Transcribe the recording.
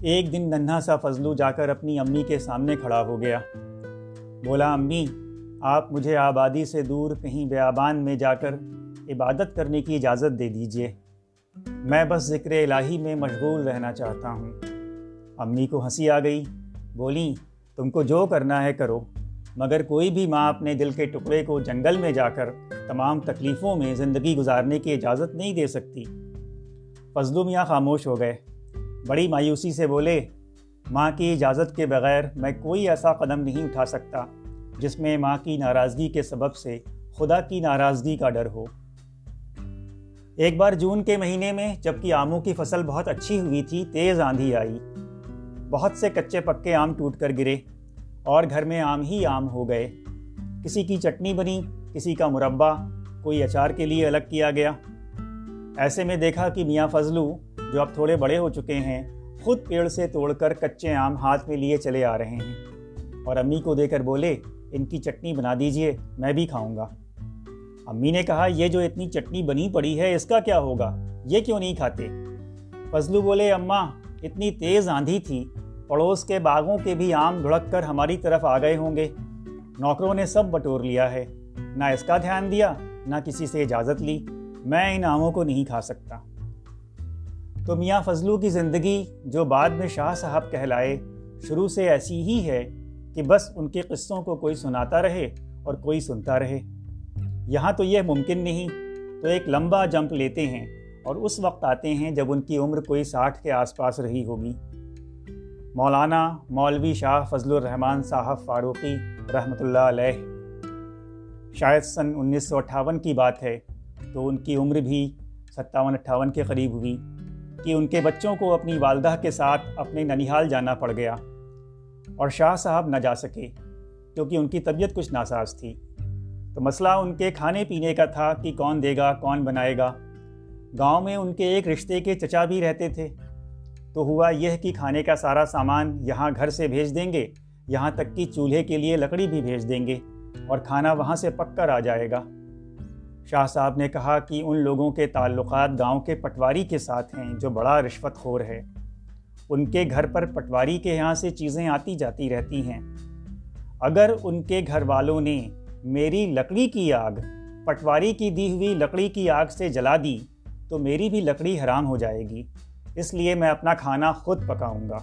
ایک دن ننھا سا فضلو جا کر اپنی امی کے سامنے کھڑا ہو گیا۔ بولا، امی، آپ مجھے آبادی سے دور کہیں بیابان میں جا کر عبادت کرنے کی اجازت دے دیجیے۔ میں بس ذکر الہی میں مشغول رہنا چاہتا ہوں۔ امی کو ہنسی آ گئی۔ بولی، تم کو جو کرنا ہے کرو، مگر کوئی بھی ماں اپنے دل کے ٹکڑے کو جنگل میں جا کر تمام تکلیفوں میں زندگی گزارنے کی اجازت نہیں دے سکتی۔ فضلو میاں خاموش ہو گئے۔ بڑی مایوسی سے بولے، ماں کی اجازت کے بغیر میں کوئی ایسا قدم نہیں اٹھا سکتا جس میں ماں کی ناراضگی کے سبب سے خدا کی ناراضگی کا ڈر ہو۔ ایک بار جون کے مہینے میں جبکہ آموں کی فصل بہت اچھی ہوئی تھی، تیز آندھی آئی۔ بہت سے کچے پکے آم ٹوٹ کر گرے اور گھر میں آم ہی آم ہو گئے۔ کسی کی چٹنی بنی، کسی کا مربع، کوئی اچار کے لیے الگ کیا گیا۔ ایسے میں دیکھا کہ میاں فضلو جو اب تھوڑے بڑے ہو چکے ہیں، خود پیڑ سے توڑ کر کچے آم ہاتھ میں لیے چلے آ رہے ہیں۔ اور امی کو دے کر بولے، ان کی چٹنی بنا دیجیے، میں بھی کھاؤں گا۔ امی نے کہا، یہ جو اتنی چٹنی بنی پڑی ہے، اس کا کیا ہوگا؟ یہ کیوں نہیں کھاتے؟ فضلو بولے اماں اتنی تیز آندھی تھی، پڑوس کے باغوں کے بھی آم دھڑک کر ہماری طرف آ گئے ہوں گے۔ نوکروں نے سب بٹور لیا ہے۔ نہ اس کا دھیان دیا، نہ کسی سے اجازت لی۔ میں ان آموں کو نہیں کھا سکتا۔ تو میاں فضلو کی زندگی جو بعد میں شاہ صاحب کہلائے، شروع سے ایسی ہی ہے کہ بس ان کے قصوں کو کوئی سناتا رہے اور کوئی سنتا رہے۔ یہاں تو یہ ممکن نہیں، تو ایک لمبا جمپ لیتے ہیں اور اس وقت آتے ہیں جب ان کی عمر کوئی ساٹھ کے آس پاس رہی ہوگی۔ مولانا مولوی شاہ فضل الرحمن صاحب فاروقی رحمۃ اللہ علیہ، شاید سن انیس سو اٹھاون کی بات ہے، تو ان کی عمر بھی ستاون اٹھاون کے قریب ہوئی کہ ان کے بچوں کو اپنی والدہ کے ساتھ اپنے ننیحال جانا پڑ گیا اور شاہ صاحب نہ جا سکے کیونکہ ان کی طبیعت کچھ ناساز تھی۔ تو مسئلہ ان کے کھانے پینے کا تھا کہ کون دے گا، کون بنائے گا۔ گاؤں میں ان کے ایک رشتے کے چچا بھی رہتے تھے۔ تو ہوا یہ کہ کھانے کا سارا سامان یہاں گھر سے بھیج دیں گے، یہاں تک کہ چولہے کے لیے لکڑی بھی بھیج دیں گے اور کھانا وہاں سے پک کر آ جائے گا۔ شاہ صاحب نے کہا کہ ان لوگوں کے تعلقات گاؤں کے پٹواری کے ساتھ ہیں جو بڑا رشوت خور ہے۔ ان کے گھر پر پٹواری کے یہاں سے چیزیں آتی جاتی رہتی ہیں۔ اگر ان کے گھر والوں نے میری لکڑی کی آگ، پٹواری کی دی ہوئی لکڑی کی آگ سے جلا دی، تو میری بھی لکڑی حرام ہو جائے گی۔ اس لیے میں اپنا کھانا خود پکاؤں گا۔